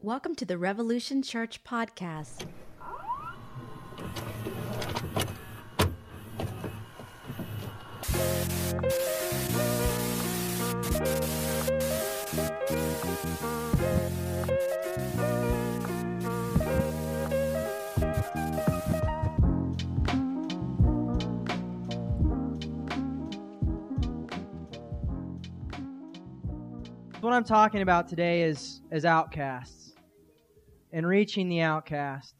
Welcome to the Revolution Church podcast. What I'm talking about today is is outcasts and reaching the outcast.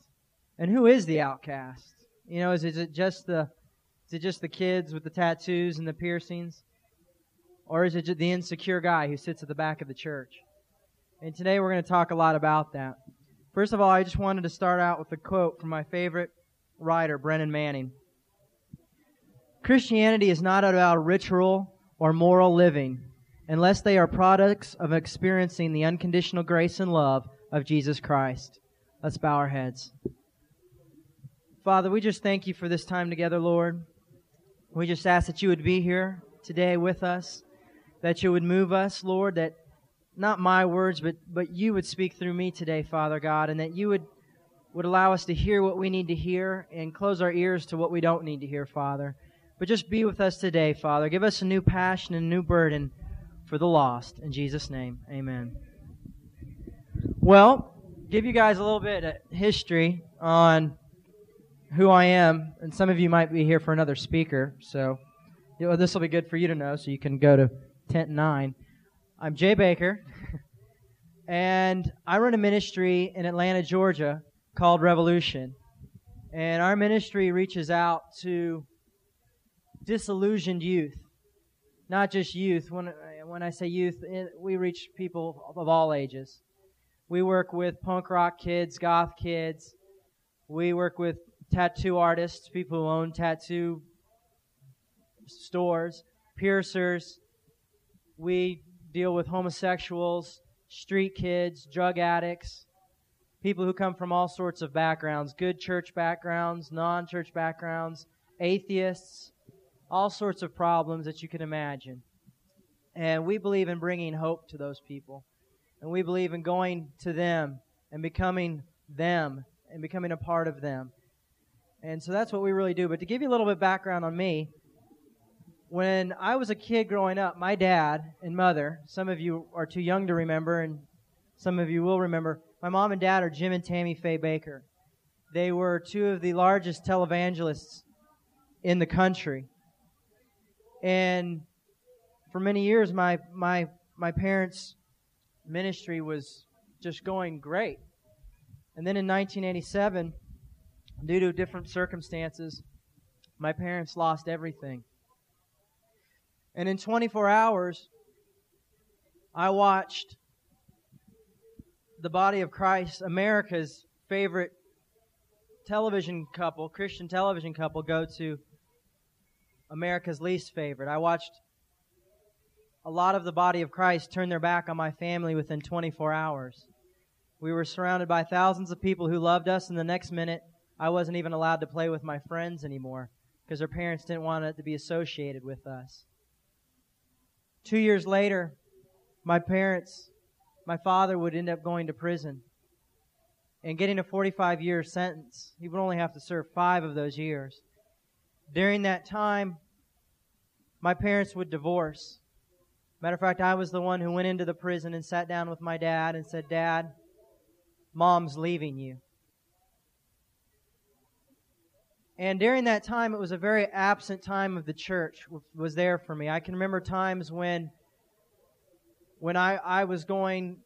And who is the outcast? You know, is, is it just the is it just the kids with the tattoos and the piercings? Or is it the insecure guy who sits at the back of the church? And today we're going to talk a lot about that. First of all, I just wanted to start out with a quote from my favorite writer, Brennan Manning. Christianity is not about ritual or moral living unless they are products of experiencing the unconditional grace and love of Jesus Christ. Let's bow our heads. Father, we just thank you for this time together, Lord. We just ask that you would be here today with us, that you would move us, Lord, that not my words, but, but you would speak through me today, Father God, and that you would, would allow us to hear what we need to hear and close our ears to what we don't need to hear, Father. But just be with us today, Father. Give us a new passion and a new burden for the lost. In Jesus' name, amen. Well, give you guys a little bit of history on who I am, and some of you might be here for another speaker, so you know, this will be good for you to know, so you can go to tent nine. I'm Jay Bakker, and I run a ministry in Atlanta, Georgia, called Revolution, and our ministry reaches out to disillusioned youth, not just youth. When when I say youth, we reach people of all ages. We work with punk rock kids, goth kids. We work with tattoo artists, people who own tattoo stores, piercers. We deal with homosexuals, street kids, drug addicts, people who come from all sorts of backgrounds good church backgrounds, non church backgrounds, atheists, all sorts of problems that you can imagine. And we believe in bringing hope to those people. And we believe in going to them and becoming them and becoming a part of them. And so that's what we really do. But to give you a little bit of background on me, when I was a kid growing up, my dad and mother, some of you are too young to remember, and some of you will remember, my mom and dad are Jim and Tammy Faye Bakker. They were two of the largest televangelists in the country. And for many years, my, my, my parents' ministry was just going great. And then in 1987, due to different circumstances, my parents lost everything. And in 24 hours, I watched the body of Christ, America's favorite television couple, Christian television couple, go to America's least favorite. I watched a lot of the body of Christ turned their back on my family within 24 hours. We were surrounded by thousands of people who loved us, and the next minute, I wasn't even allowed to play with my friends anymore because their parents didn't want it to be associated with us. Two years later, my parents, my father would end up going to prison and getting a 45 year sentence. He would only have to serve five of those years. During that time, my parents would divorce. Matter of fact, I was the one who went into the prison and sat down with my dad and said, Dad, mom's leaving you. And during that time, it was a very absent time of the church was there for me. I can remember times when, when I, I was going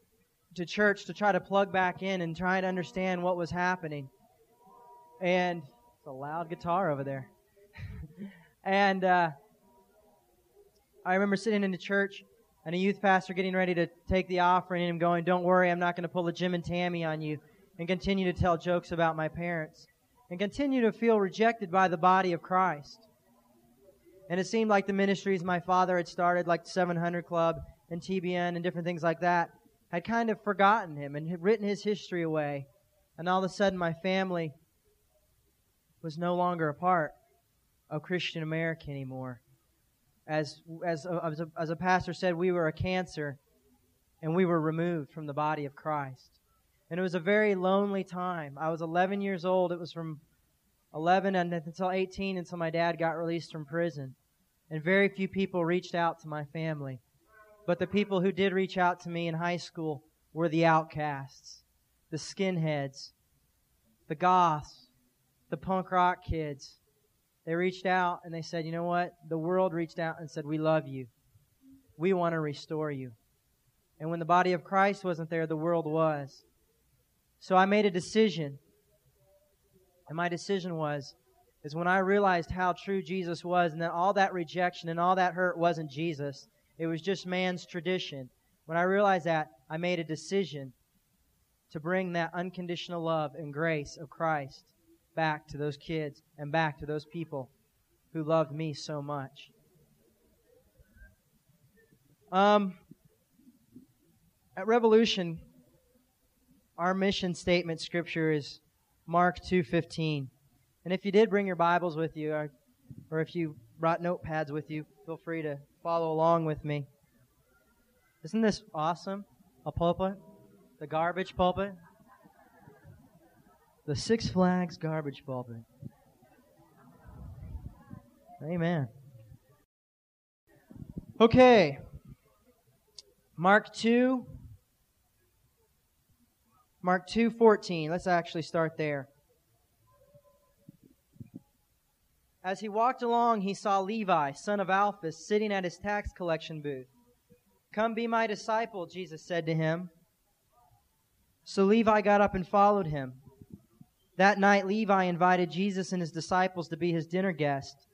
to church to try to plug back in and try to understand what was happening. And it's a loud guitar over there. and uh, I remember sitting in the church and a youth pastor getting ready to take the offering and him going, Don't worry, I'm not going to pull a Jim and Tammy on you, and continue to tell jokes about my parents, and continue to feel rejected by the body of Christ. And it seemed like the ministries my father had started, like the 700 Club and TBN and different things like that, had kind of forgotten him and had written his history away. And all of a sudden, my family was no longer a part of Christian America anymore as, as, as, a, as a pastor said, we were a cancer and we were removed from the body of Christ. And it was a very lonely time. I was 11 years old. It was from 11 and until 18 until my dad got released from prison. And very few people reached out to my family. But the people who did reach out to me in high school were the outcasts, the skinheads, the goths, the punk rock kids. They reached out and they said, you know what? The world reached out and said, we love you. We want to restore you. And when the body of Christ wasn't there, the world was. So I made a decision. And my decision was, is when I realized how true Jesus was and that all that rejection and all that hurt wasn't Jesus, it was just man's tradition. When I realized that, I made a decision to bring that unconditional love and grace of Christ back to those kids and back to those people who loved me so much. Um, at Revolution, our mission statement scripture is Mark 2:15. And if you did bring your Bibles with you or, or if you brought notepads with you, feel free to follow along with me. Isn't this awesome? A pulpit? The garbage pulpit? The Six Flags garbage pulpit. Amen. Okay. Mark 2 Mark 2:14. Let's actually start there. As he walked along, he saw Levi, son of Alphaeus, sitting at his tax collection booth. Come be my disciple, Jesus said to him. So Levi got up and followed him. That night, Levi invited Jesus and his disciples to be his dinner guest,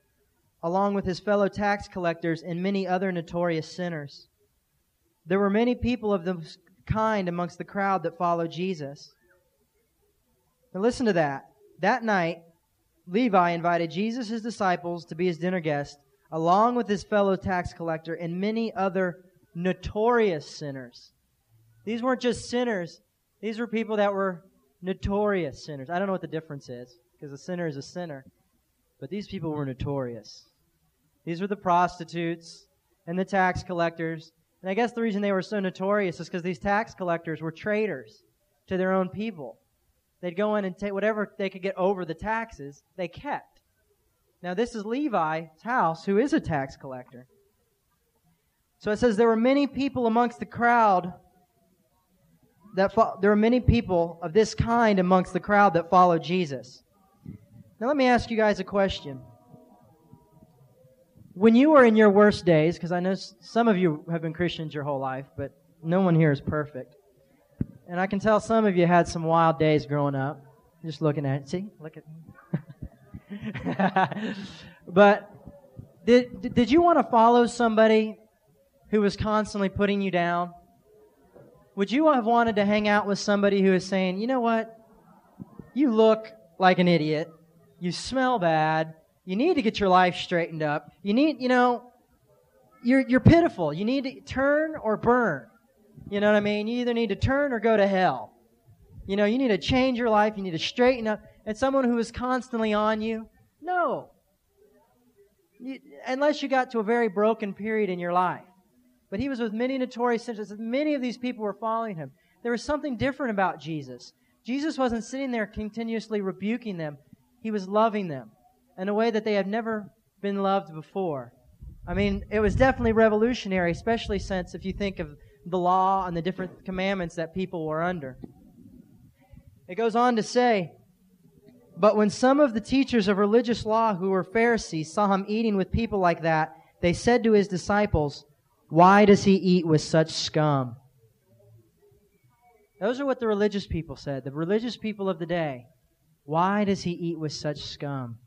along with his fellow tax collectors and many other notorious sinners. There were many people of the kind amongst the crowd that followed Jesus. Now listen to that. That night, Levi invited Jesus, his disciples, to be his dinner guest, along with his fellow tax collector and many other notorious sinners. These weren't just sinners, these were people that were notorious sinners. I don't know what the difference is, because a sinner is a sinner. But these people were notorious. These were the prostitutes and the tax collectors. And I guess the reason they were so notorious is because these tax collectors were traitors to their own people. They'd go in and take whatever they could get over the taxes, they kept. Now, this is Levi's house, who is a tax collector. So it says there were many people amongst the crowd that fo- there were many people of this kind amongst the crowd that followed Jesus. Now let me ask you guys a question. When you were in your worst days, because I know some of you have been Christians your whole life, but no one here is perfect. And I can tell some of you had some wild days growing up. Just looking at it. See? Look at but did, did you want to follow somebody who was constantly putting you down? Would you have wanted to hang out with somebody who is saying, you know what? You look like an idiot. You smell bad. You need to get your life straightened up. You need, you know, you're, you're pitiful. You need to turn or burn. You know what I mean? You either need to turn or go to hell. You know, you need to change your life. You need to straighten up. And someone who is constantly on you, no. You, unless you got to a very broken period in your life. But he was with many notorious sinners. Many of these people were following him. There was something different about Jesus. Jesus wasn't sitting there continuously rebuking them. He was loving them in a way that they had never been loved before. I mean, it was definitely revolutionary, especially since if you think of the law and the different commandments that people were under. It goes on to say, But when some of the teachers of religious law who were Pharisees saw him eating with people like that, they said to his disciples, Why does he eat with such scum? Those are what the religious people said, the religious people of the day. Why does he eat with such scum?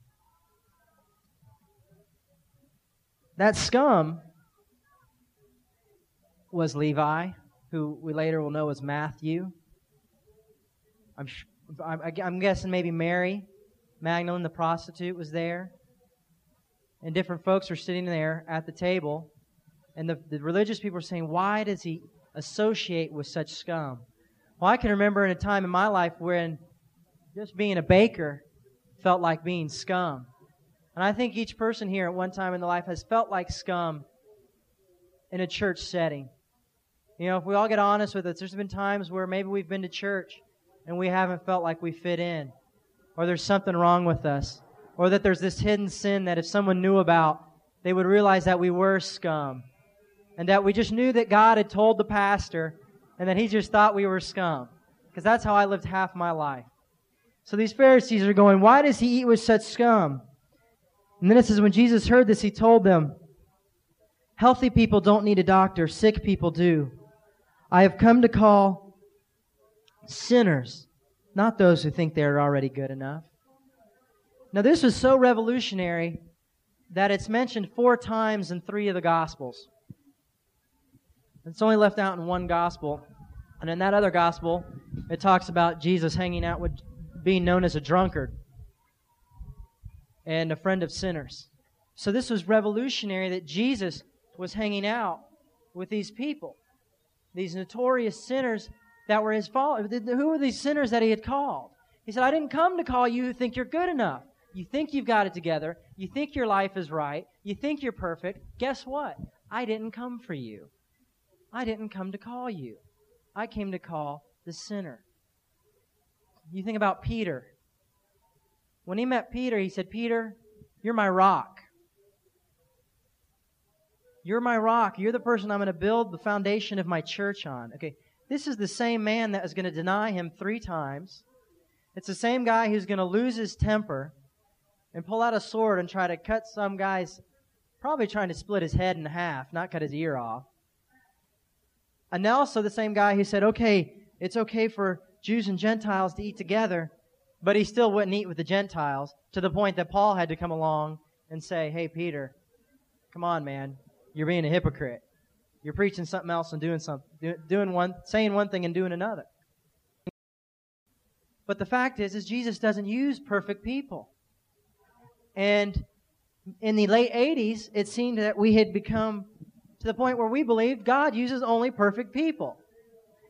That scum was Levi, who we later will know as Matthew. I'm, I'm, guessing maybe Mary, Magdalene, the prostitute, was there. And different folks were sitting there at the table. And the, the religious people were saying, Why does he associate with such scum? Well, I can remember in a time in my life when just being a Bakker felt like being scum. And I think each person here at one time in their life has felt like scum in a church setting. You know, if we all get honest with it, there's been times where maybe we've been to church and we haven't felt like we fit in, or there's something wrong with us, or that there's this hidden sin that if someone knew about, they would realize that we were scum, and that we just knew that God had told the pastor, and that he just thought we were scum. Because that's how I lived half my life. So these Pharisees are going, Why does he eat with such scum? And then it says, When Jesus heard this, he told them, Healthy people don't need a doctor, sick people do. I have come to call sinners, not those who think they're already good enough. Now, this was so revolutionary that it's mentioned four times in three of the Gospels. It's only left out in one Gospel. And in that other Gospel, it talks about Jesus hanging out with being known as a drunkard and a friend of sinners. So this was revolutionary that Jesus was hanging out with these people, these notorious sinners that were his followers. Who were these sinners that he had called? He said, I didn't come to call you who think you're good enough. You think you've got it together. You think your life is right. You think you're perfect. Guess what? I didn't come for you. I didn't come to call you. I came to call the sinner. You think about Peter. When he met Peter, he said, Peter, you're my rock. You're my rock. You're the person I'm going to build the foundation of my church on. Okay, this is the same man that is going to deny him three times. It's the same guy who's going to lose his temper and pull out a sword and try to cut some guy's, probably trying to split his head in half, not cut his ear off. And also the same guy who said, okay, it's okay for Jews and Gentiles to eat together, but he still wouldn't eat with the Gentiles to the point that Paul had to come along and say, hey, Peter, come on, man. You're being a hypocrite. You're preaching something else and doing something, doing one, saying one thing and doing another. But the fact is, is Jesus doesn't use perfect people. And in the late 80s, it seemed that we had become to the point where we believe God uses only perfect people.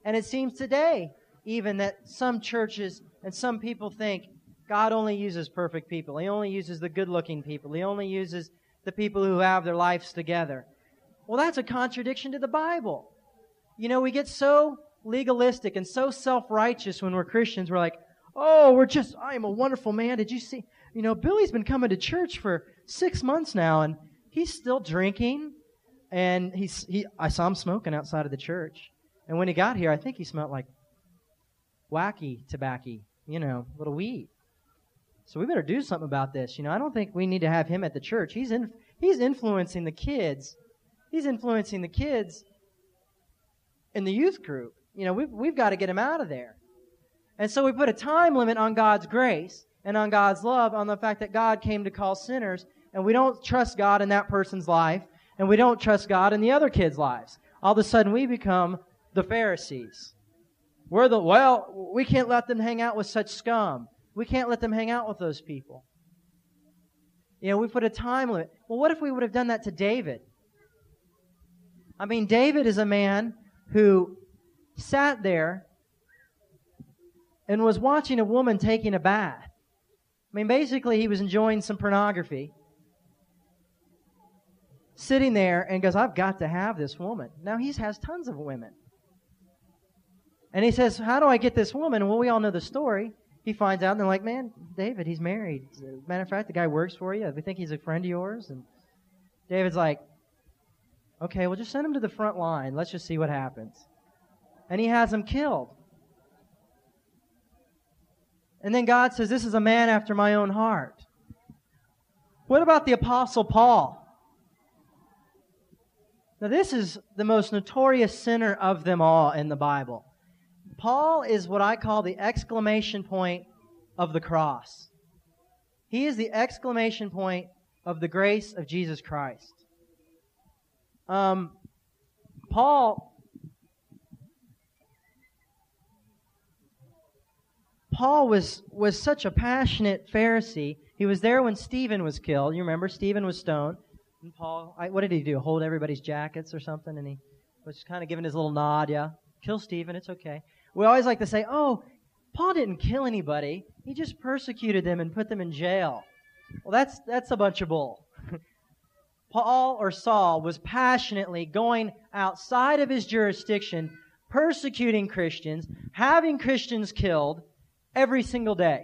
And it seems today, even that some churches and some people think God only uses perfect people. He only uses the good looking people. He only uses the people who have their lives together. Well, that's a contradiction to the Bible. You know, we get so legalistic and so self righteous when we're Christians. We're like, oh, we're just, I am a wonderful man. Did you see? You know, Billy's been coming to church for six months now and he's still drinking. And he's, he, I saw him smoking outside of the church. And when he got here, I think he smelled like wacky tobacco, you know, little weed. So we better do something about this. You know, I don't think we need to have him at the church. He's in, he's influencing the kids. He's influencing the kids in the youth group. You know, we've, we've got to get him out of there. And so we put a time limit on God's grace and on God's love on the fact that God came to call sinners, and we don't trust God in that person's life, and we don't trust God in the other kids' lives. All of a sudden, we become the Pharisees. We're the, well, we can't let them hang out with such scum. We can't let them hang out with those people. You know, we put a time limit. Well, what if we would have done that to David? I mean, David is a man who sat there and was watching a woman taking a bath. I mean, basically, he was enjoying some pornography. Sitting there and goes, I've got to have this woman. Now, he has tons of women. And he says, How do I get this woman? Well, we all know the story. He finds out, and they're like, Man, David, he's married. Matter of fact, the guy works for you. We think he's a friend of yours. And David's like, Okay, well, just send him to the front line. Let's just see what happens. And he has him killed. And then God says, This is a man after my own heart. What about the Apostle Paul? Now, this is the most notorious sinner of them all in the Bible. Paul is what I call the exclamation point of the cross. He is the exclamation point of the grace of Jesus Christ. Um, Paul, Paul was was such a passionate Pharisee. He was there when Stephen was killed. You remember Stephen was stoned, and Paul, I, what did he do? Hold everybody's jackets or something, and he was kind of giving his little nod. Yeah, kill Stephen. It's okay. We always like to say, oh, Paul didn't kill anybody. He just persecuted them and put them in jail. Well, that's, that's a bunch of bull. Paul or Saul was passionately going outside of his jurisdiction, persecuting Christians, having Christians killed every single day.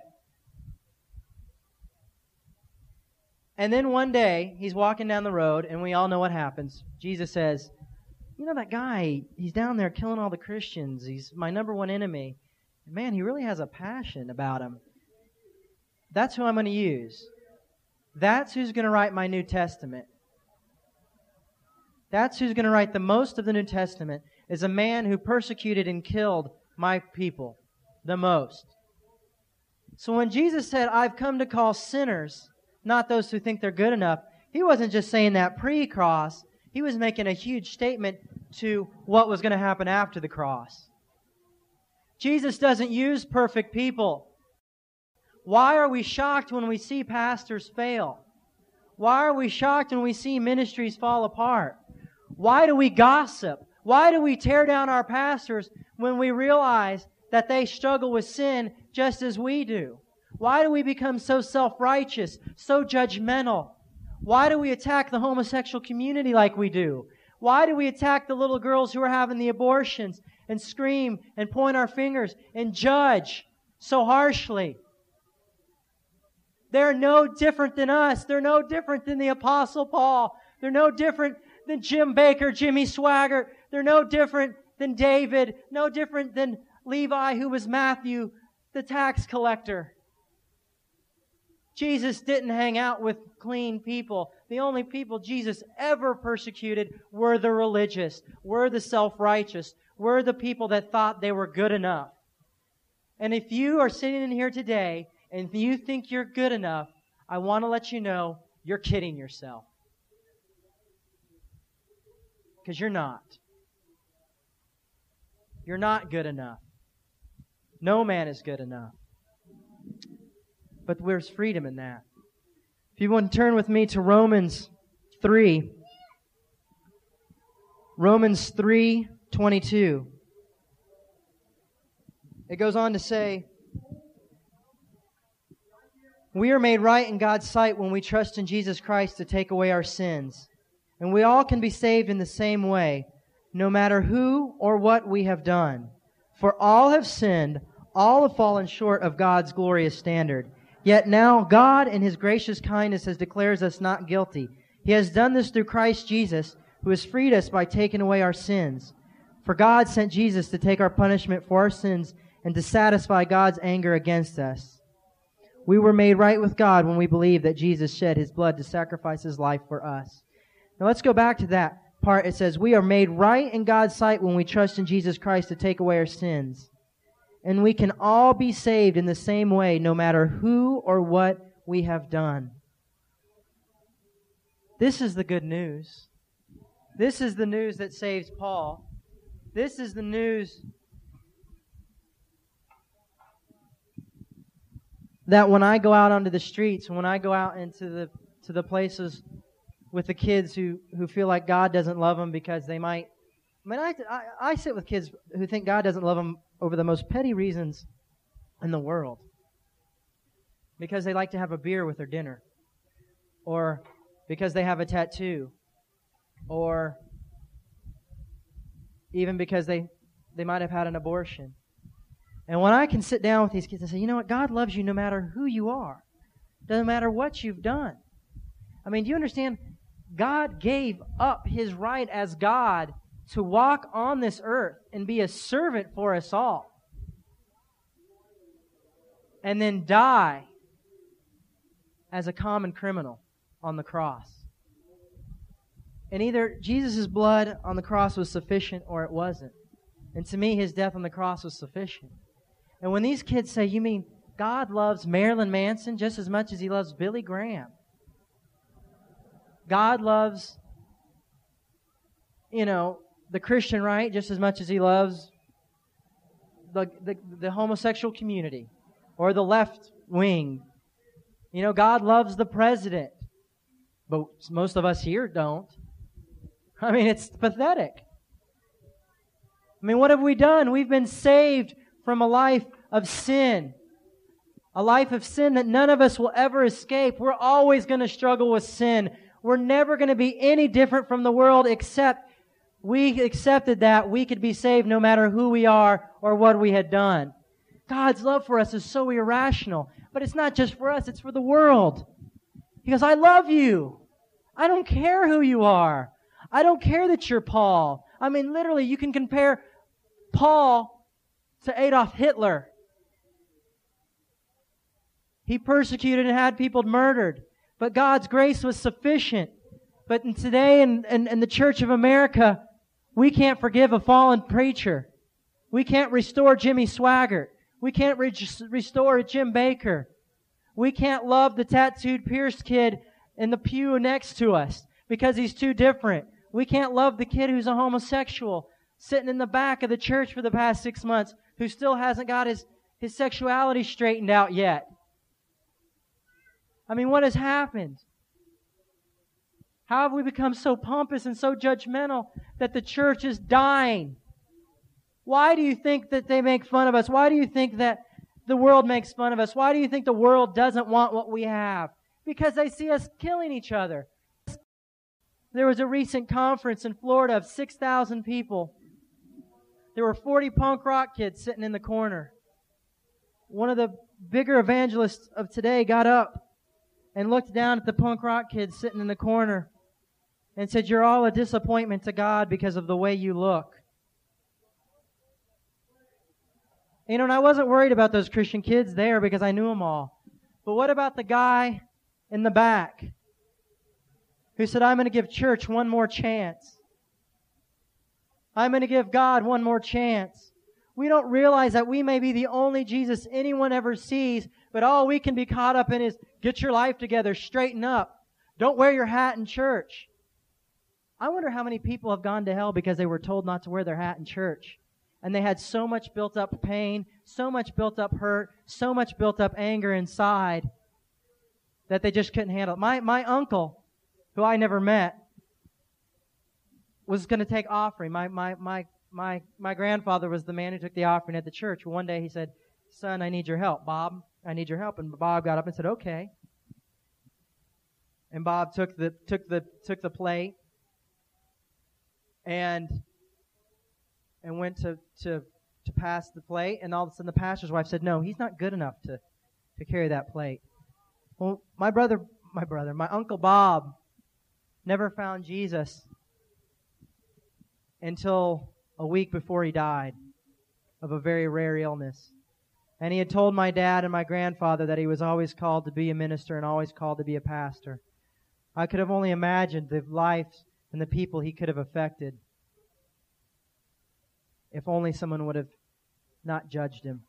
And then one day, he's walking down the road, and we all know what happens. Jesus says, You know that guy, he's down there killing all the Christians. He's my number one enemy. Man, he really has a passion about him. That's who I'm going to use. That's who's going to write my New Testament. That's who's going to write the most of the New Testament is a man who persecuted and killed my people the most. So when Jesus said, I've come to call sinners, not those who think they're good enough, he wasn't just saying that pre cross, he was making a huge statement to what was going to happen after the cross. Jesus doesn't use perfect people. Why are we shocked when we see pastors fail? Why are we shocked when we see ministries fall apart? Why do we gossip? Why do we tear down our pastors when we realize that they struggle with sin just as we do? Why do we become so self righteous, so judgmental? Why do we attack the homosexual community like we do? Why do we attack the little girls who are having the abortions and scream and point our fingers and judge so harshly? They're no different than us. They're no different than the Apostle Paul. They're no different than Jim Bakker, Jimmy Swaggart. They're no different than David, no different than Levi, who was Matthew, the tax collector. Jesus didn't hang out with clean people. The only people Jesus ever persecuted were the religious, were the self righteous, were the people that thought they were good enough. And if you are sitting in here today and you think you're good enough, I want to let you know you're kidding yourself. Because you're not. You're not good enough. No man is good enough. But there's freedom in that. If you want to turn with me to Romans 3, Romans 3 22. It goes on to say, We are made right in God's sight when we trust in Jesus Christ to take away our sins. And we all can be saved in the same way no matter who or what we have done. For all have sinned, all have fallen short of God's glorious standard. Yet now God in his gracious kindness has declares us not guilty. He has done this through Christ Jesus, who has freed us by taking away our sins. For God sent Jesus to take our punishment for our sins and to satisfy God's anger against us. We were made right with God when we believe that Jesus shed his blood to sacrifice his life for us. Now let's go back to that part, it says, We are made right in God's sight when we trust in Jesus Christ to take away our sins. And we can all be saved in the same way, no matter who or what we have done. This is the good news. This is the news that saves Paul. This is the news that when I go out onto the streets, when I go out into the to the places with the kids who, who feel like God doesn't love them because they might. I mean, I, I, I sit with kids who think God doesn't love them over the most petty reasons in the world. Because they like to have a beer with their dinner, or because they have a tattoo, or even because they, they might have had an abortion. And when I can sit down with these kids and say, you know what, God loves you no matter who you are, doesn't matter what you've done. I mean, do you understand? God gave up his right as God to walk on this earth and be a servant for us all. And then die as a common criminal on the cross. And either Jesus' blood on the cross was sufficient or it wasn't. And to me, his death on the cross was sufficient. And when these kids say, You mean God loves Marilyn Manson just as much as he loves Billy Graham? God loves, you know, the Christian right just as much as he loves the, the, the homosexual community or the left wing. You know, God loves the president, but most of us here don't. I mean, it's pathetic. I mean, what have we done? We've been saved from a life of sin. A life of sin that none of us will ever escape. We're always going to struggle with sin. We're never going to be any different from the world except we accepted that we could be saved no matter who we are or what we had done. God's love for us is so irrational. But it's not just for us, it's for the world. He goes, I love you. I don't care who you are. I don't care that you're Paul. I mean, literally, you can compare Paul to Adolf Hitler. He persecuted and had people murdered. But God's grace was sufficient. But in today in, in, in the Church of America, we can't forgive a fallen preacher. We can't restore Jimmy Swaggart. We can't re- restore Jim Bakker. We can't love the tattooed pierced kid in the pew next to us because he's too different. We can't love the kid who's a homosexual sitting in the back of the church for the past six months who still hasn't got his, his sexuality straightened out yet. I mean, what has happened? How have we become so pompous and so judgmental that the church is dying? Why do you think that they make fun of us? Why do you think that the world makes fun of us? Why do you think the world doesn't want what we have? Because they see us killing each other. There was a recent conference in Florida of 6,000 people. There were 40 punk rock kids sitting in the corner. One of the bigger evangelists of today got up and looked down at the punk rock kids sitting in the corner and said, You're all a disappointment to God because of the way you look. You know, and I wasn't worried about those Christian kids there because I knew them all. But what about the guy in the back who said, I'm going to give church one more chance? I'm going to give God one more chance. We don't realize that we may be the only Jesus anyone ever sees, but all we can be caught up in is get your life together, straighten up. Don't wear your hat in church. I wonder how many people have gone to hell because they were told not to wear their hat in church and they had so much built up pain, so much built up hurt, so much built up anger inside that they just couldn't handle it. My, my uncle, who I never met, was going to take offering. My, my, my, my, my grandfather was the man who took the offering at the church. One day he said, Son, I need your help. Bob, I need your help. And Bob got up and said, Okay. And Bob took the, took the, took the plate and and went to, to, to pass the plate, and all of a sudden the pastor's wife said, No, he's not good enough to, to carry that plate. Well, my brother, my brother, my uncle Bob never found Jesus until a week before he died of a very rare illness. And he had told my dad and my grandfather that he was always called to be a minister and always called to be a pastor. I could have only imagined the lives and the people he could have affected if only someone would have not judged him.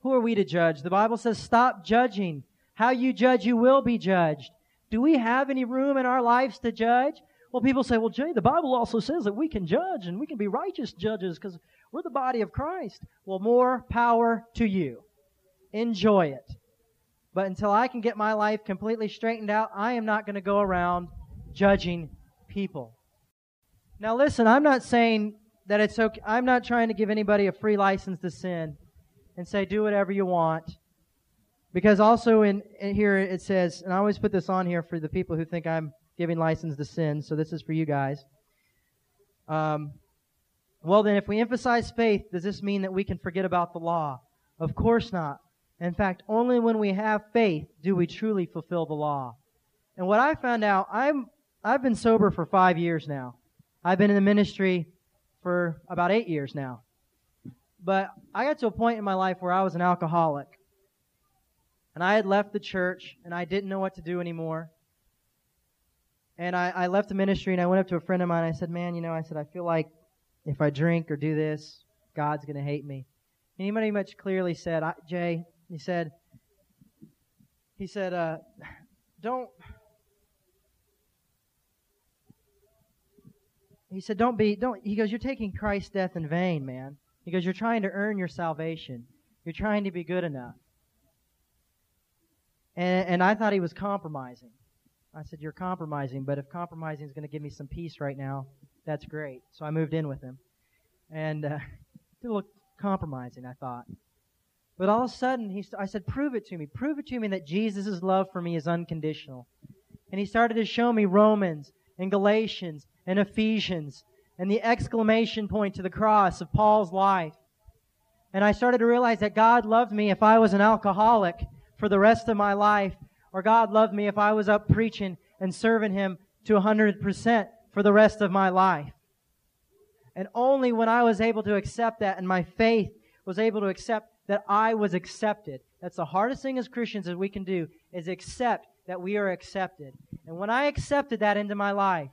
Who are we to judge? The Bible says, stop judging. How you judge, you will be judged. Do we have any room in our lives to judge? Well, people say, well, Jay, the Bible also says that we can judge and we can be righteous judges because we're the body of Christ. Well, more power to you. Enjoy it. But until I can get my life completely straightened out, I am not going to go around judging people. Now, listen, I'm not saying that it's okay. I'm not trying to give anybody a free license to sin and say, do whatever you want. Because also in, in, here it says, and I always put this on here for the people who think I'm giving license to sin, so this is for you guys. Um, well, then, if we emphasize faith, does this mean that we can forget about the law? Of course not. In fact, only when we have faith do we truly fulfill the law. And what I found out, I'm, I've been sober for five years now. I've been in the ministry for about eight years now. But I got to a point in my life where I was an alcoholic. And I had left the church and I didn't know what to do anymore. And I, I left the ministry and I went up to a friend of mine. I said, Man, you know, I said, I feel like if I drink or do this, God's going to hate me. And he much clearly said, Jay, he said, he said, uh, don't, he said, don't be, don't, he goes, you're taking Christ's death in vain, man. He goes, you're trying to earn your salvation. You're trying to be good enough. And, and I thought he was compromising. I said, you're compromising, but if compromising is going to give me some peace right now, that's great. So I moved in with him. And uh, it looked compromising, I thought. But all of a sudden, he, I said, prove it to me. Prove it to me that Jesus' love for me is unconditional. And he started to show me Romans and Galatians and Ephesians and the exclamation point to the cross of Paul's life. And I started to realize that God loved me if I was an alcoholic for the rest of my life, or God loved me if I was up preaching and serving Him to 100% for the rest of my life. And only when I was able to accept that and my faith was able to accept that I was accepted. That's the hardest thing as Christians that we can do is accept that we are accepted. And when I accepted that into my life,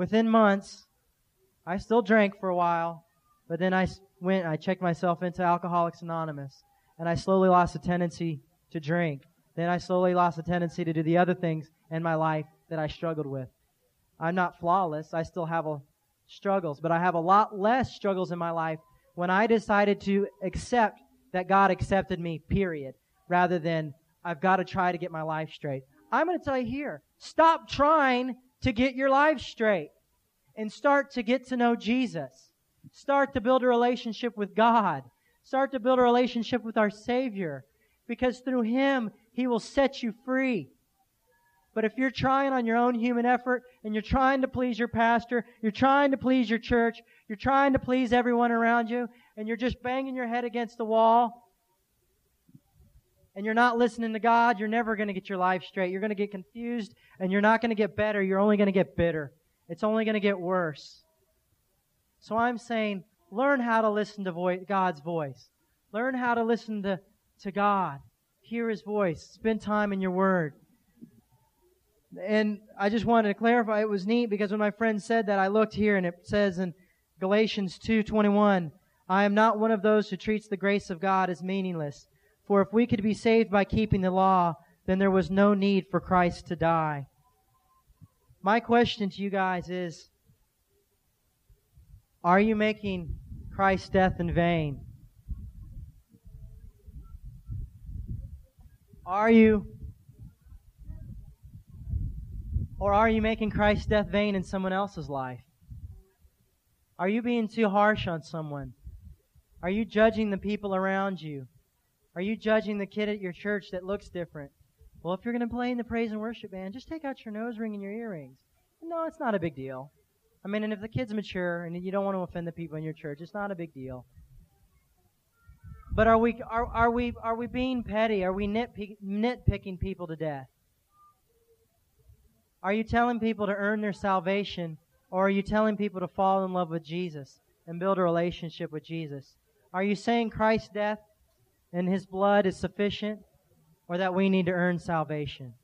within months, I still drank for a while, but then I went, I checked myself into Alcoholics Anonymous, and I slowly lost a tendency to drink. Then I slowly lost a tendency to do the other things in my life that I struggled with. I'm not flawless. I still have a, struggles, but I have a lot less struggles in my life when I decided to accept that God accepted me, period, rather than I've got to try to get my life straight. I'm going to tell you here, stop trying to get your life straight and start to get to know Jesus. Start to build a relationship with God. Start to build a relationship with our Savior because through Him, He will set you free. But if you're trying on your own human effort and you're trying to please your pastor, you're trying to please your church, you're trying to please everyone around you, and you're just banging your head against the wall, and you're not listening to God, you're never going to get your life straight. You're going to get confused, and you're not going to get better. You're only going to get bitter. It's only going to get worse. So I'm saying, learn how to listen to vo- God's voice. Learn how to listen to, to God. Hear His voice. Spend time in your Word. And I just wanted to clarify, it was neat because when my friend said that, I looked here and it says in Galatians 2.21, I am not one of those who treats the grace of God as meaningless. For if we could be saved by keeping the law, then there was no need for Christ to die. My question to you guys is, are you making Christ's death in vain? Are you or are you making Christ's death vain in someone else's life? Are you being too harsh on someone? Are you judging the people around you? Are you judging the kid at your church that looks different? Well, if you're going to play in the praise and worship band, just take out your nose ring and your earrings. No, it's not a big deal. I mean, and if the kid's mature and you don't want to offend the people in your church, it's not a big deal. But are we are, are we are we being petty? Are we nitpick, nitpicking people to death? Are you telling people to earn their salvation, or are you telling people to fall in love with Jesus and build a relationship with Jesus? Are you saying Christ's death and his blood is sufficient, or that we need to earn salvation?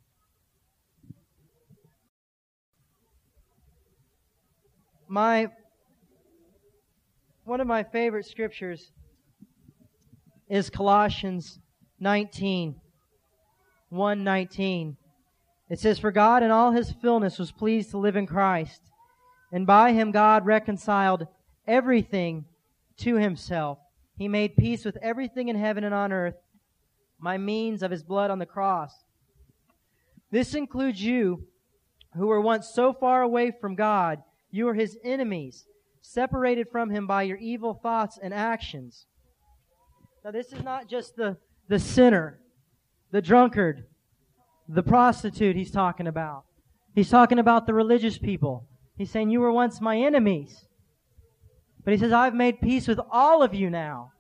My one of my favorite scriptures is Colossians 19 119 it says, For God in all his fullness was pleased to live in Christ, and by him God reconciled everything to himself. He made peace with everything in heaven and on earth by means of his blood on the cross. This includes you who were once so far away from God. You were his enemies, separated from him by your evil thoughts and actions. Now, this is not just the, the sinner, the drunkard, the prostitute he's talking about. He's talking about the religious people. He's saying, You were once my enemies. But he says, I've made peace with all of you now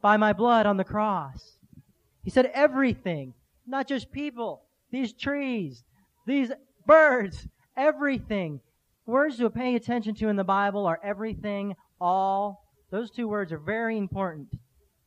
by my blood on the cross. He said, Everything, not just people, these trees, these birds, everything. Words to pay attention to in the Bible are everything, all. Those two words are very important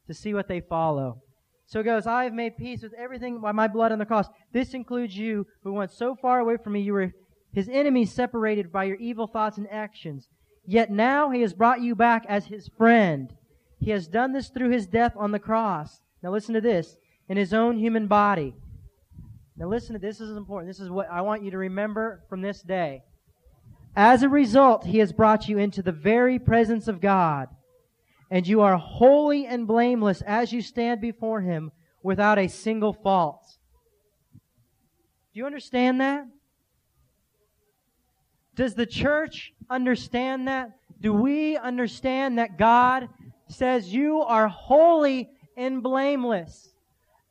to see what they follow. So it goes, I have made peace with everything by my blood on the cross. This includes you who once so far away from me, you were his enemies separated by your evil thoughts and actions. Yet now he has brought you back as his friend. He has done this through his death on the cross. Now listen to this. In his own human body. Now listen to this. This is important. This is what I want you to remember from this day. As a result, he has brought you into the very presence of God and you are holy and blameless as you stand before him without a single fault. Do you understand that? Does the church understand that? Do we understand that God says you are holy and blameless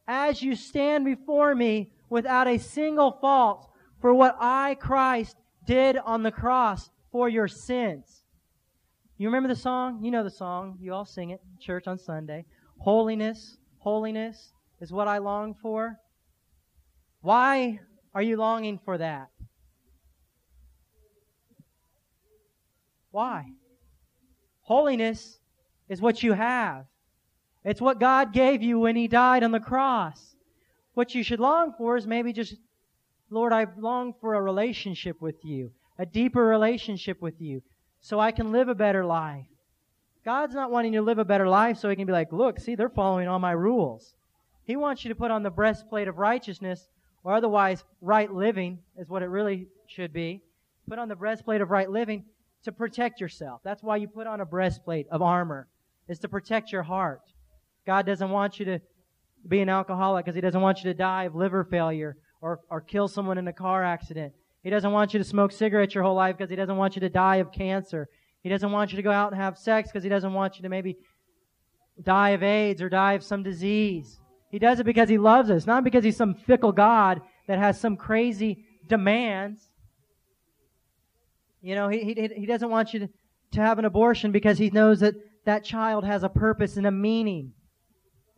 as you stand before me without a single fault for what I, Christ, did on the cross for your sins. You remember the song? You know the song. You all sing it church on Sunday. Holiness, holiness is what I long for. Why are you longing for that? Why? Holiness is what you have. It's what God gave you when He died on the cross. What you should long for is maybe just, Lord, I long for a relationship with you, a deeper relationship with you, so I can live a better life. God's not wanting you to live a better life so He can be like, look, see, they're following all my rules. He wants you to put on the breastplate of righteousness, or otherwise, right living is what it really should be. Put on the breastplate of right living to protect yourself. That's why you put on a breastplate of armor, is to protect your heart. God doesn't want you to be an alcoholic because He doesn't want you to die of liver failure or, or kill someone in a car accident. He doesn't want you to smoke cigarettes your whole life because He doesn't want you to die of cancer. He doesn't want you to go out and have sex because He doesn't want you to maybe die of AIDS or die of some disease. He does it because He loves us, not because He's some fickle God that has some crazy demands. You know, he, he, he doesn't want you to, to have an abortion because he knows that that child has a purpose and a meaning.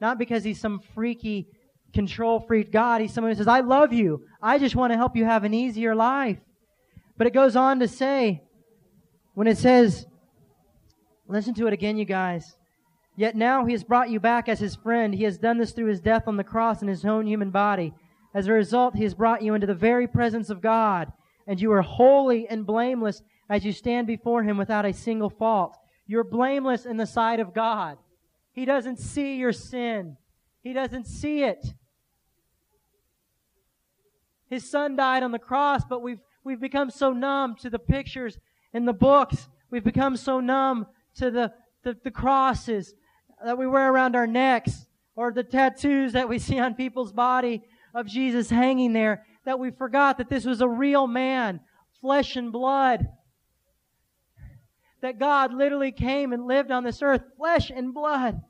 Not because he's some freaky, control freak God. He's someone who says, I love you. I just want to help you have an easier life. But it goes on to say, when it says, listen to it again, you guys. Yet now he has brought you back as his friend. He has done this through his death on the cross in his own human body. As a result, he has brought you into the very presence of God and you are holy and blameless as you stand before him without a single fault. You're blameless in the sight of God. He doesn't see your sin. He doesn't see it. His son died on the cross, but we've, we've become so numb to the pictures in the books. We've become so numb to the, the, the crosses that we wear around our necks or the tattoos that we see on people's body of Jesus hanging there that we forgot that this was a real man, flesh and blood. That God literally came and lived on this earth, flesh and blood,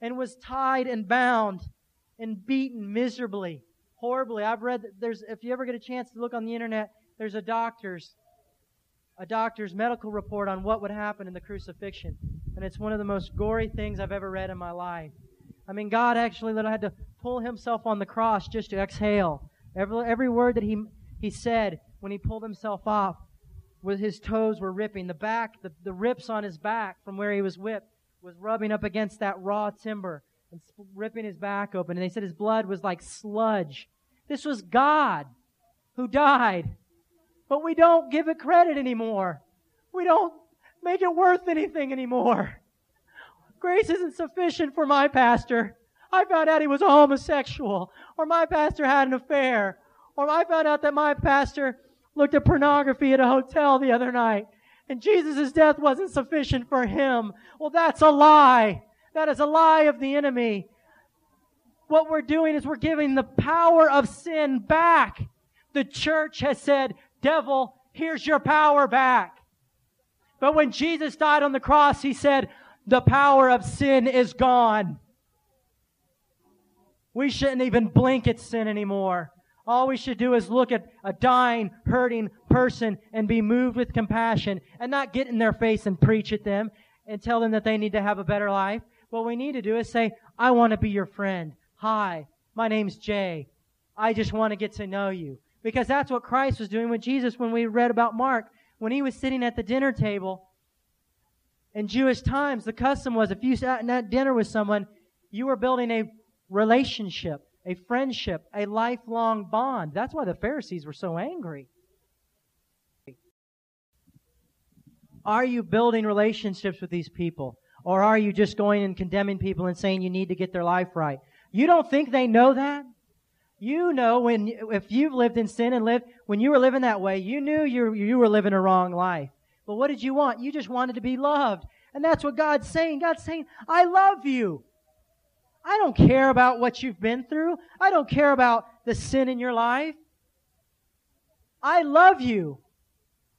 and was tied and bound and beaten miserably, horribly. I've read that there's, if you ever get a chance to look on the internet, there's a doctor's, a doctor's medical report on what would happen in the crucifixion. And it's one of the most gory things I've ever read in my life. I mean, God actually had to pull himself on the cross just to exhale. Every, every word that he, he said when he pulled himself off, with his toes were ripping. The back, the, the rips on his back from where he was whipped, was rubbing up against that raw timber and ripping his back open. And they said his blood was like sludge. This was God who died. But we don't give it credit anymore. We don't make it worth anything anymore. Grace isn't sufficient for my pastor. I found out he was a homosexual, or my pastor had an affair, or I found out that my pastor looked at pornography at a hotel the other night, and Jesus' death wasn't sufficient for him. Well, that's a lie. That is a lie of the enemy. What we're doing is we're giving the power of sin back. The church has said, devil, here's your power back. But when Jesus died on the cross, he said, the power of sin is gone. We shouldn't even blink at sin anymore. All we should do is look at a dying, hurting person and be moved with compassion and not get in their face and preach at them and tell them that they need to have a better life. What we need to do is say, I want to be your friend. Hi, my name's Jay. I just want to get to know you. Because that's what Christ was doing with Jesus when we read about Mark. When he was sitting at the dinner table in Jewish times, the custom was if you sat at dinner with someone, you were building a relationship, a friendship, a lifelong bond. That's why the Pharisees were so angry. Are you building relationships with these people? Or are you just going and condemning people and saying you need to get their life right? You don't think they know that? You know when, if you've lived in sin and lived, when you were living that way, you knew you, you were living a wrong life. But what did you want? You just wanted to be loved. And that's what God's saying. God's saying, I love you. I don't care about what you've been through. I don't care about the sin in your life. I love you.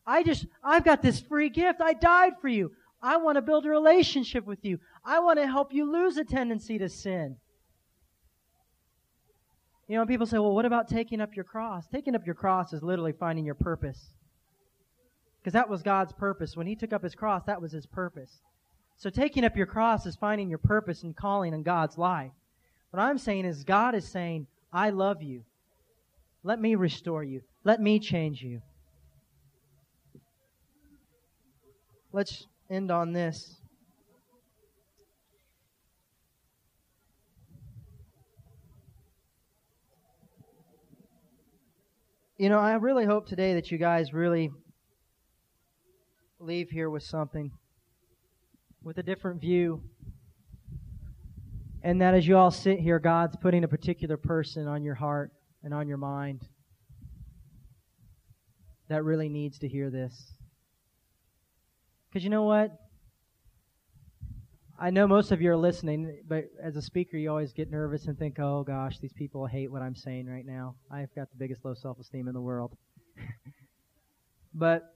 I just, I've got this free gift. I died for you. I want to build a relationship with you. I want to help you lose a tendency to sin. You know, people say, well, what about taking up your cross? Taking up your cross is literally finding your purpose. Because that was God's purpose. When He took up His cross, that was His purpose. So taking up your cross is finding your purpose and calling in God's life. What I'm saying is, God is saying, I love you. Let me restore you. Let me change you. Let's end on this. You know, I really hope today that you guys really leave here with something, with a different view. And that as you all sit here, God's putting a particular person on your heart and on your mind that really needs to hear this. Because you know what? I know most of you are listening, but as a speaker, you always get nervous and think, oh gosh, these people hate what I'm saying right now. I've got the biggest low self esteem in the world. but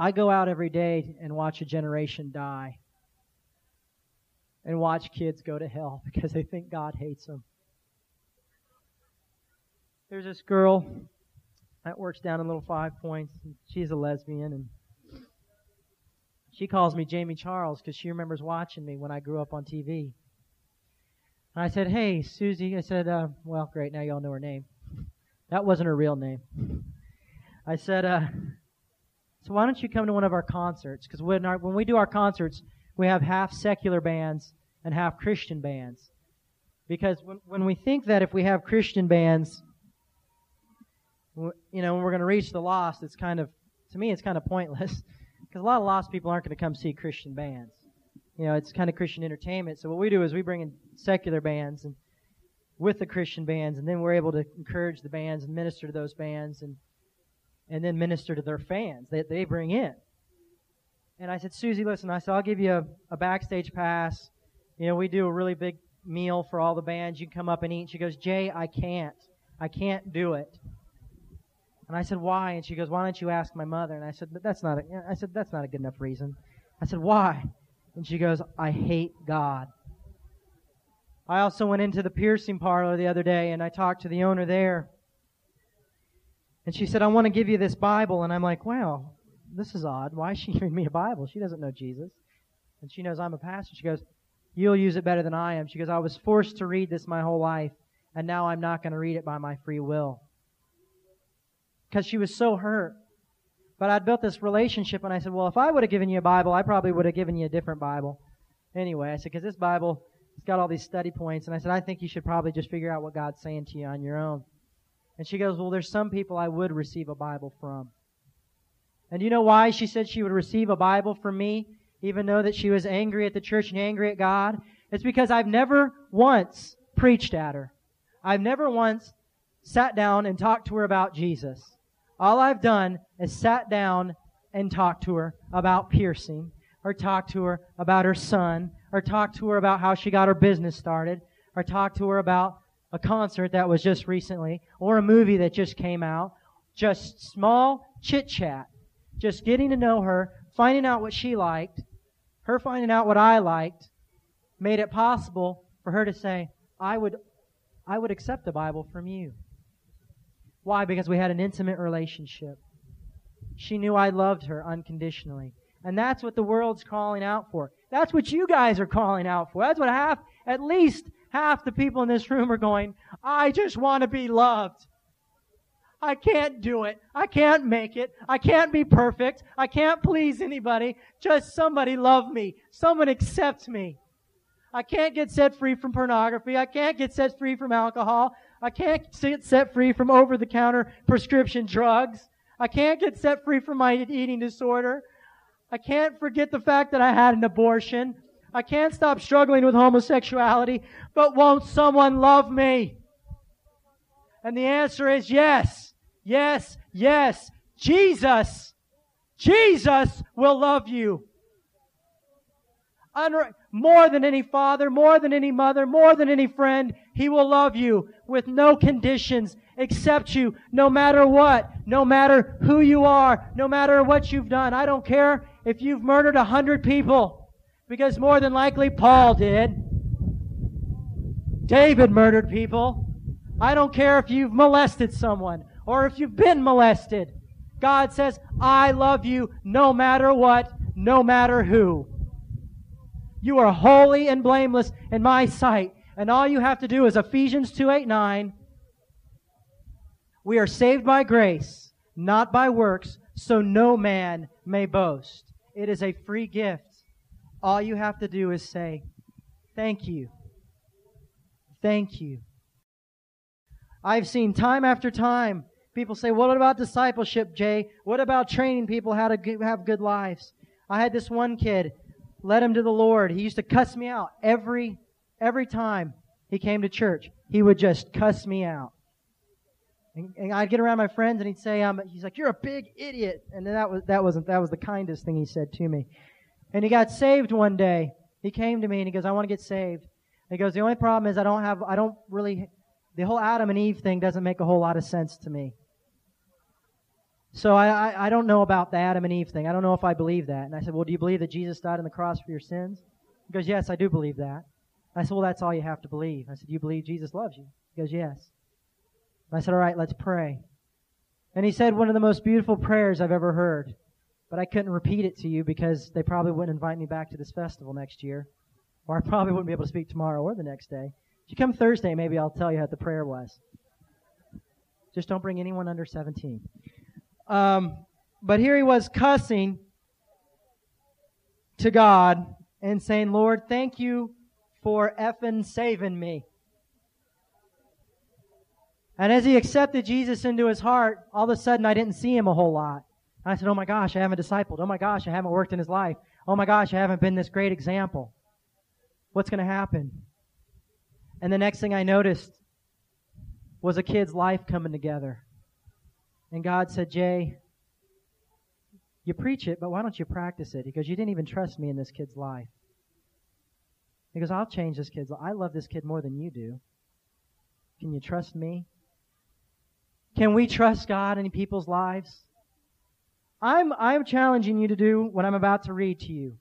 I go out every day and watch a generation die and watch kids go to hell because they think God hates them. There's this girl that works down in Little Five Points. She's a lesbian, and she calls me Jamie Charles because she remembers watching me when I grew up on TV. And I said, Hey, Susie. I said, uh, Well, great. Now you all know her name. That wasn't her real name. I said, uh, So why don't you come to one of our concerts? Because when, when we do our concerts, we have half secular bands and half Christian bands. Because when, when we think that if we have Christian bands, you know, when we're going to reach the lost, it's kind of, to me, it's kind of pointless. Because a lot of lost people aren't going to come see Christian bands. You know, it's kind of Christian entertainment. So what we do is we bring in secular bands and with the Christian bands, and then we're able to encourage the bands and minister to those bands and and then minister to their fans that they bring in. And I said, Susie, listen, I said, I'll give you a, a backstage pass. You know, we do a really big meal for all the bands. You can come up and eat. She goes, Jay, I can't. I can't do it. And I said, why? And she goes, why don't you ask my mother? And I said, that's not a, I said, that's not a good enough reason. I said, why? And she goes, I hate God. I also went into the piercing parlor the other day and I talked to the owner there. And she said, I want to give you this Bible. And I'm like, wow, this is odd. Why is she giving me a Bible? She doesn't know Jesus. And she knows I'm a pastor. She goes, You'll use it better than I am. She goes, I was forced to read this my whole life, and now I'm not going to read it by my free will because she was so hurt. But I'd built this relationship, and I said, Well, if I would have given you a Bible, I probably would have given you a different Bible. Anyway, I said, Because this Bible, it's got all these study points. And I said, I think you should probably just figure out what God's saying to you on your own. And she goes, Well, there's some people I would receive a Bible from. And you know why she said she would receive a Bible from me, even though that she was angry at the church and angry at God? It's because I've never once preached at her. I've never once sat down and talked to her about Jesus. All I've done is sat down and talked to her about piercing, or talked to her about her son, or talked to her about how she got her business started, or talked to her about a concert that was just recently, or a movie that just came out. Just small chit chat. Just getting to know her, finding out what she liked, her finding out what I liked, made it possible for her to say, I would, I would accept the Bible from you. Why? Because we had an intimate relationship. She knew I loved her unconditionally. And that's what the world's calling out for. That's what you guys are calling out for. That's what half, at least half the people in this room are going, I just want to be loved. I can't do it. I can't make it. I can't be perfect. I can't please anybody. Just somebody love me. Someone accept me. I can't get set free from pornography. I can't get set free from alcohol. I can't get set free from over the counter prescription drugs. I can't get set free from my eating disorder. I can't forget the fact that I had an abortion. I can't stop struggling with homosexuality, but won't someone love me? And the answer is yes, yes, yes. Jesus, Jesus will love you. Unre- more than any father, more than any mother, more than any friend, He will love you with no conditions, accept you no matter what, no matter who you are, no matter what you've done. I don't care if you've murdered a hundred people, because more than likely Paul did. David murdered people. I don't care if you've molested someone or if you've been molested. God says, I love you no matter what, no matter who. You are holy and blameless in my sight. And all you have to do is Ephesians 2 8 9. We are saved by grace, not by works, so no man may boast. It is a free gift. All you have to do is say, Thank you. Thank you. I've seen time after time people say, What about discipleship, Jay? What about training people how to have good lives? I had this one kid, led him to the Lord. He used to cuss me out every every time he came to church. He would just cuss me out. And, and I'd get around my friends, and he'd say, um, "He's like, you're a big idiot," and that was that wasn't that was the kindest thing he said to me. And he got saved one day. He came to me and he goes, "I want to get saved." He goes, "The only problem is I don't have I don't really the whole Adam and Eve thing doesn't make a whole lot of sense to me." So I, I, I, don't know about the Adam and Eve thing. I don't know if I believe that. And I said, Well, do you believe that Jesus died on the cross for your sins? He goes, Yes, I do believe that. I said, Well, that's all you have to believe. I said, You believe Jesus loves you? He goes, Yes. And I said, All right, let's pray. And he said one of the most beautiful prayers I've ever heard. But I couldn't repeat it to you because they probably wouldn't invite me back to this festival next year. Or I probably wouldn't be able to speak tomorrow or the next day. If you come Thursday, maybe I'll tell you how the prayer was. Just don't bring anyone under 17. Um, but here he was cussing to God and saying, Lord, thank you for effing saving me. And as he accepted Jesus into his heart, all of a sudden I didn't see him a whole lot. I said, Oh my gosh, I haven't discipled. Oh my gosh, I haven't worked in his life. Oh my gosh, I haven't been this great example. What's going to happen? And the next thing I noticed was a kid's life coming together. And God said, Jay, you preach it, but why don't you practice it? Because You didn't even trust me in this kid's life. Because I'll change this kid's life. I love this kid more than you do. Can you trust me? Can we trust God in people's lives? I'm, I'm challenging you to do what I'm about to read to you.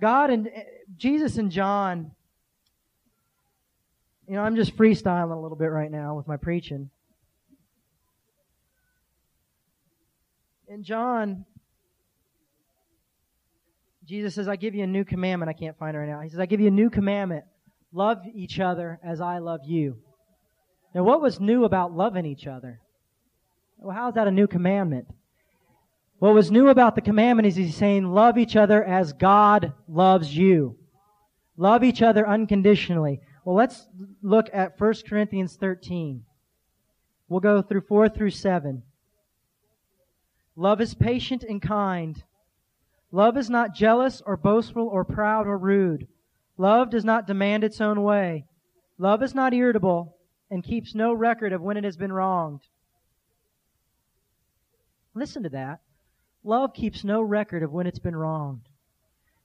God and eh, Jesus and John, you know, I'm just freestyling a little bit right now with my preaching. And John, Jesus says, I give you a new commandment. I can't find it right now. He says, I give you a new commandment. Love each other as I love you. Now, what was new about loving each other? Well, how is that a new commandment? What was new about the commandment is he's saying, love each other as God loves you. Love each other unconditionally. Well, let's look at 1 Corinthians 13. We'll go through 4 through 7. Love is patient and kind. Love is not jealous or boastful or proud or rude. Love does not demand its own way. Love is not irritable and keeps no record of when it has been wronged. Listen to that. Love keeps no record of when it's been wronged.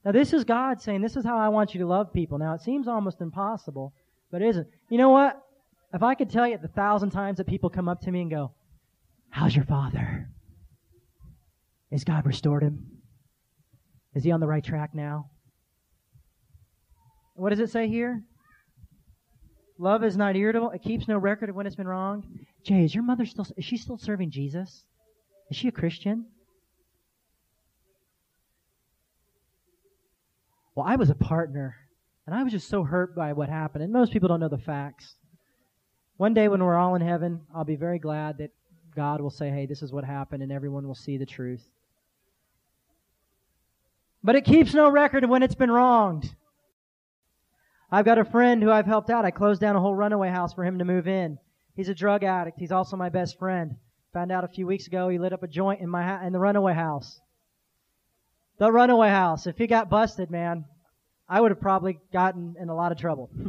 Now, this is God saying, This is how I want you to love people. Now, it seems almost impossible, but it isn't. You know what? If I could tell you the thousand times that people come up to me and go, How's your father? Has God restored him? Is he on the right track now? What does it say here? Love is not irritable. It keeps no record of when it's been wronged. Jay, is your mother still, is she still serving Jesus? Is she a Christian? Well, I was a partner, and I was just so hurt by what happened. And most people don't know the facts. One day when we're all in heaven, I'll be very glad that God will say, hey, this is what happened, and everyone will see the truth. But it keeps no record of when it's been wronged. I've got a friend who I've helped out. I closed down a whole runaway house for him to move in. He's a drug addict. He's also my best friend. Found out a few weeks ago he lit up a joint in my ha- in the runaway house. The runaway house. If he got busted, man, I would have probably gotten in a lot of trouble.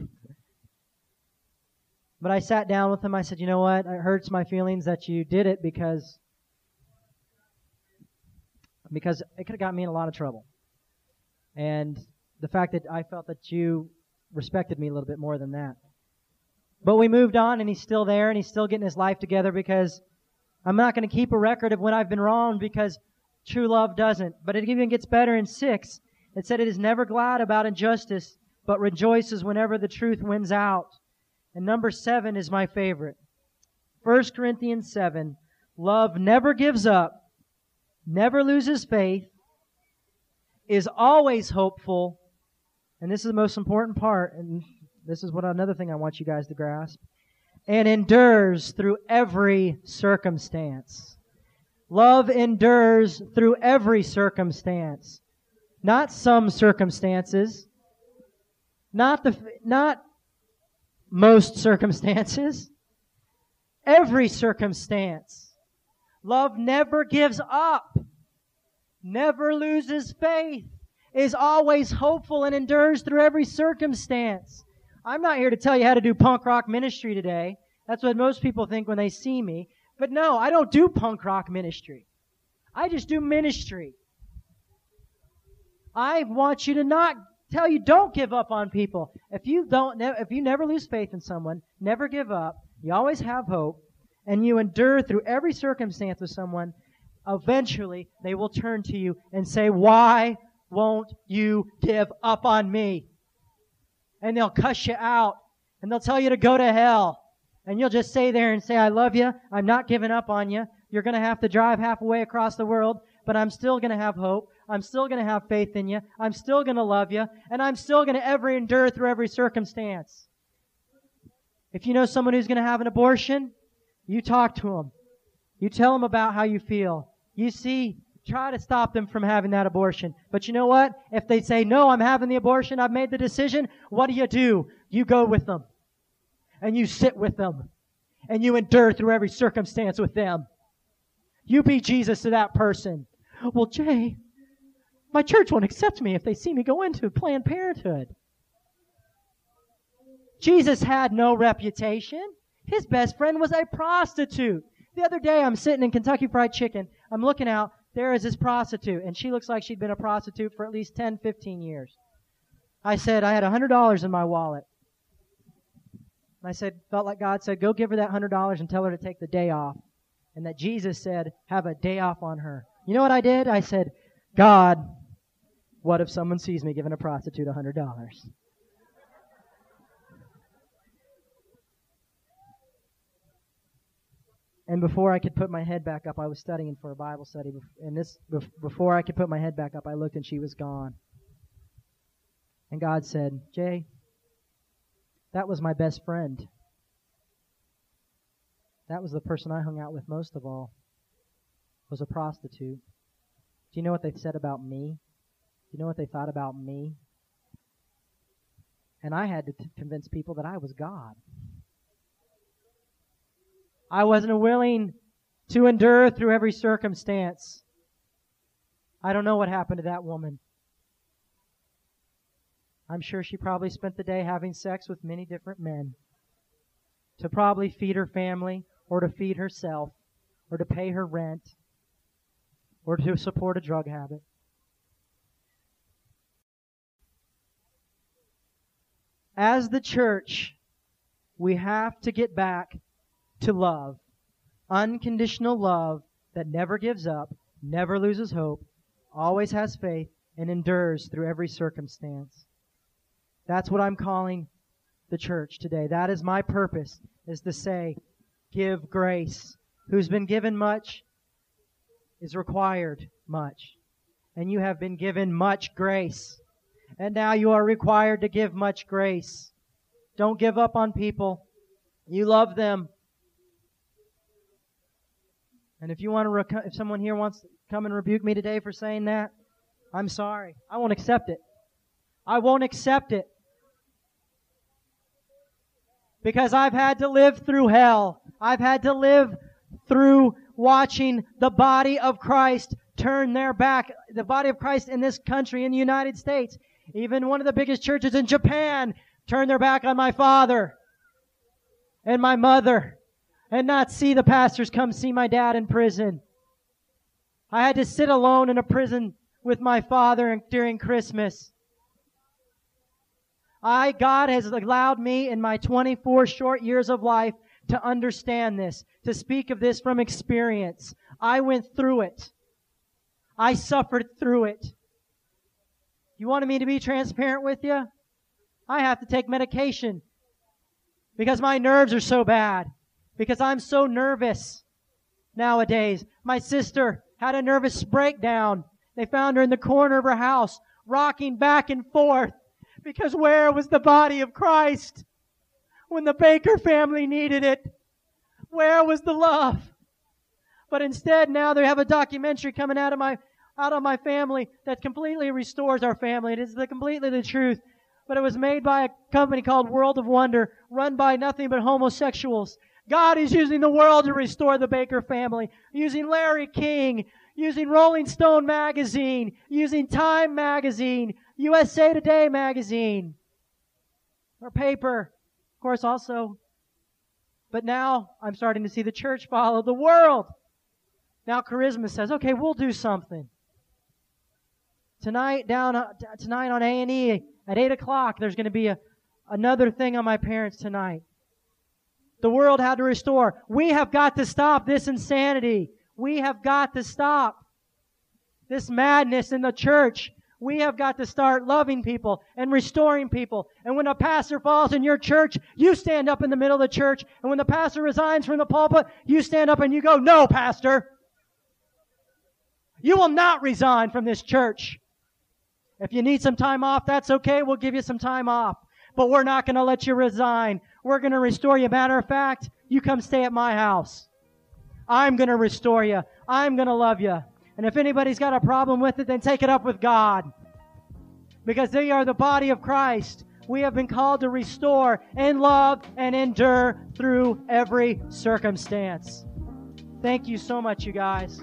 but I sat down with him. I said, "You know what? It hurts my feelings that you did it because because it could have got me in a lot of trouble." and the fact that I felt that you respected me a little bit more than that. But we moved on, and he's still there, and he's still getting his life together because I'm not going to keep a record of when I've been wrong because true love doesn't. But it even gets better in six. It said it is never glad about injustice, but rejoices whenever the truth wins out. And number seven is my favorite. 1 Corinthians 7. Love never gives up, never loses faith, is always hopeful, and this is the most important part, and this is what another thing I want you guys to grasp, and endures through every circumstance. Love endures through every circumstance. Not some circumstances. Not the, not most circumstances. Every circumstance. Love never gives up. Never loses faith. Is always hopeful and endures through every circumstance. I'm not here to tell you how to do punk rock ministry today. That's what most people think when they see me. But no, I don't do punk rock ministry. I just do ministry. I want you to not tell you don't give up on people. If you don't, if you never lose faith in someone, never give up, you always have hope, and you endure through every circumstance with someone, eventually they will turn to you and say, why won't you give up on me? And they'll cuss you out and they'll tell you to go to hell. And you'll just stay there and say, I love you. I'm not giving up on you. You're going to have to drive halfway across the world, but I'm still going to have hope. I'm still going to have faith in you. I'm still going to love you. And I'm still going to ever endure through every circumstance. If you know someone who's going to have an abortion, you talk to them. You tell them about how you feel. You see, try to stop them from having that abortion. But you know what? If they say, no, I'm having the abortion, I've made the decision, what do you do? You go with them and you sit with them and you endure through every circumstance with them. You be Jesus to that person. Well, Jay, my church won't accept me if they see me go into Planned Parenthood. Jesus had no reputation. His best friend was a prostitute. The other day, I'm sitting in Kentucky Fried Chicken. I'm looking out. There is this prostitute, and she looks like she'd been a prostitute for at least 10, 15 years. I said, I had $100 in my wallet. And I said, felt like God said, go give her that hundred dollars and tell her to take the day off. And that Jesus said, have a day off on her. You know what I did? I said, God, what if someone sees me giving a prostitute a hundred dollars? And before I could put my head back up, I was studying for a Bible study. And this, before I could put my head back up, I looked and she was gone. And God said, Jay, that was my best friend. That was the person I hung out with most of all. Was a prostitute. Do you know what they said about me? Do you know what they thought about me? And I had to t- convince people that I was God. I wasn't willing to endure through every circumstance. I don't know what happened to that woman. I'm sure she probably spent the day having sex with many different men to probably feed her family or to feed herself or to pay her rent or to support a drug habit. As the church, we have to get back to love. Unconditional love that never gives up, never loses hope, always has faith, and endures through every circumstance. That's what I'm calling the church today. That is my purpose, is to say, give grace. Who's been given much is required much. And you have been given much grace. And now you are required to give much grace. Don't give up on people. You love them. And if you want to, rec- if someone here wants to come and rebuke me today for saying that, I'm sorry. I won't accept it. I won't accept it because I've had to live through hell. I've had to live through watching the body of Christ turn their back, the body of Christ in this country, in the United States, even one of the biggest churches in Japan, turn their back on my father and my mother and not see the pastors come see my dad in prison. I had to sit alone in a prison with my father during Christmas. I, God has allowed me in my 24 short years of life to understand this, to speak of this from experience. I went through it. I suffered through it. You wanted me to be transparent with you? I have to take medication because my nerves are so bad, because I'm so nervous nowadays. My sister had a nervous breakdown. They found her in the corner of her house, rocking back and forth, because where was the body of Christ when the Bakker family needed it? Where was the love? But instead, now they have a documentary coming out of my out of my family that completely restores our family. It is the completely the truth. But it was made by a company called World of Wonder, run by nothing but homosexuals. God is using the world to restore the Bakker family, using Larry King, using Rolling Stone magazine, using Time magazine, USA Today magazine, or paper, of course, also. But now I'm starting to see the church follow the world. Now charisma says, okay, we'll do something. Tonight, down uh, tonight on A and E at eight o'clock, there's going to be a, another thing on my parents tonight. The world had to restore. We have got to stop this insanity. We have got to stop this madness in the church. We have got to start loving people and restoring people. And when a pastor falls in your church, you stand up in the middle of the church. And when the pastor resigns from the pulpit, you stand up and you go, no, pastor. You will not resign from this church. If you need some time off, that's okay. We'll give you some time off. But we're not going to let you resign. We're going to restore you. Matter of fact, you come stay at my house. I'm going to restore you. I'm going to love you. And if anybody's got a problem with it, then take it up with God. Because they are the body of Christ. We have been called to restore and love and endure through every circumstance. Thank you so much, you guys.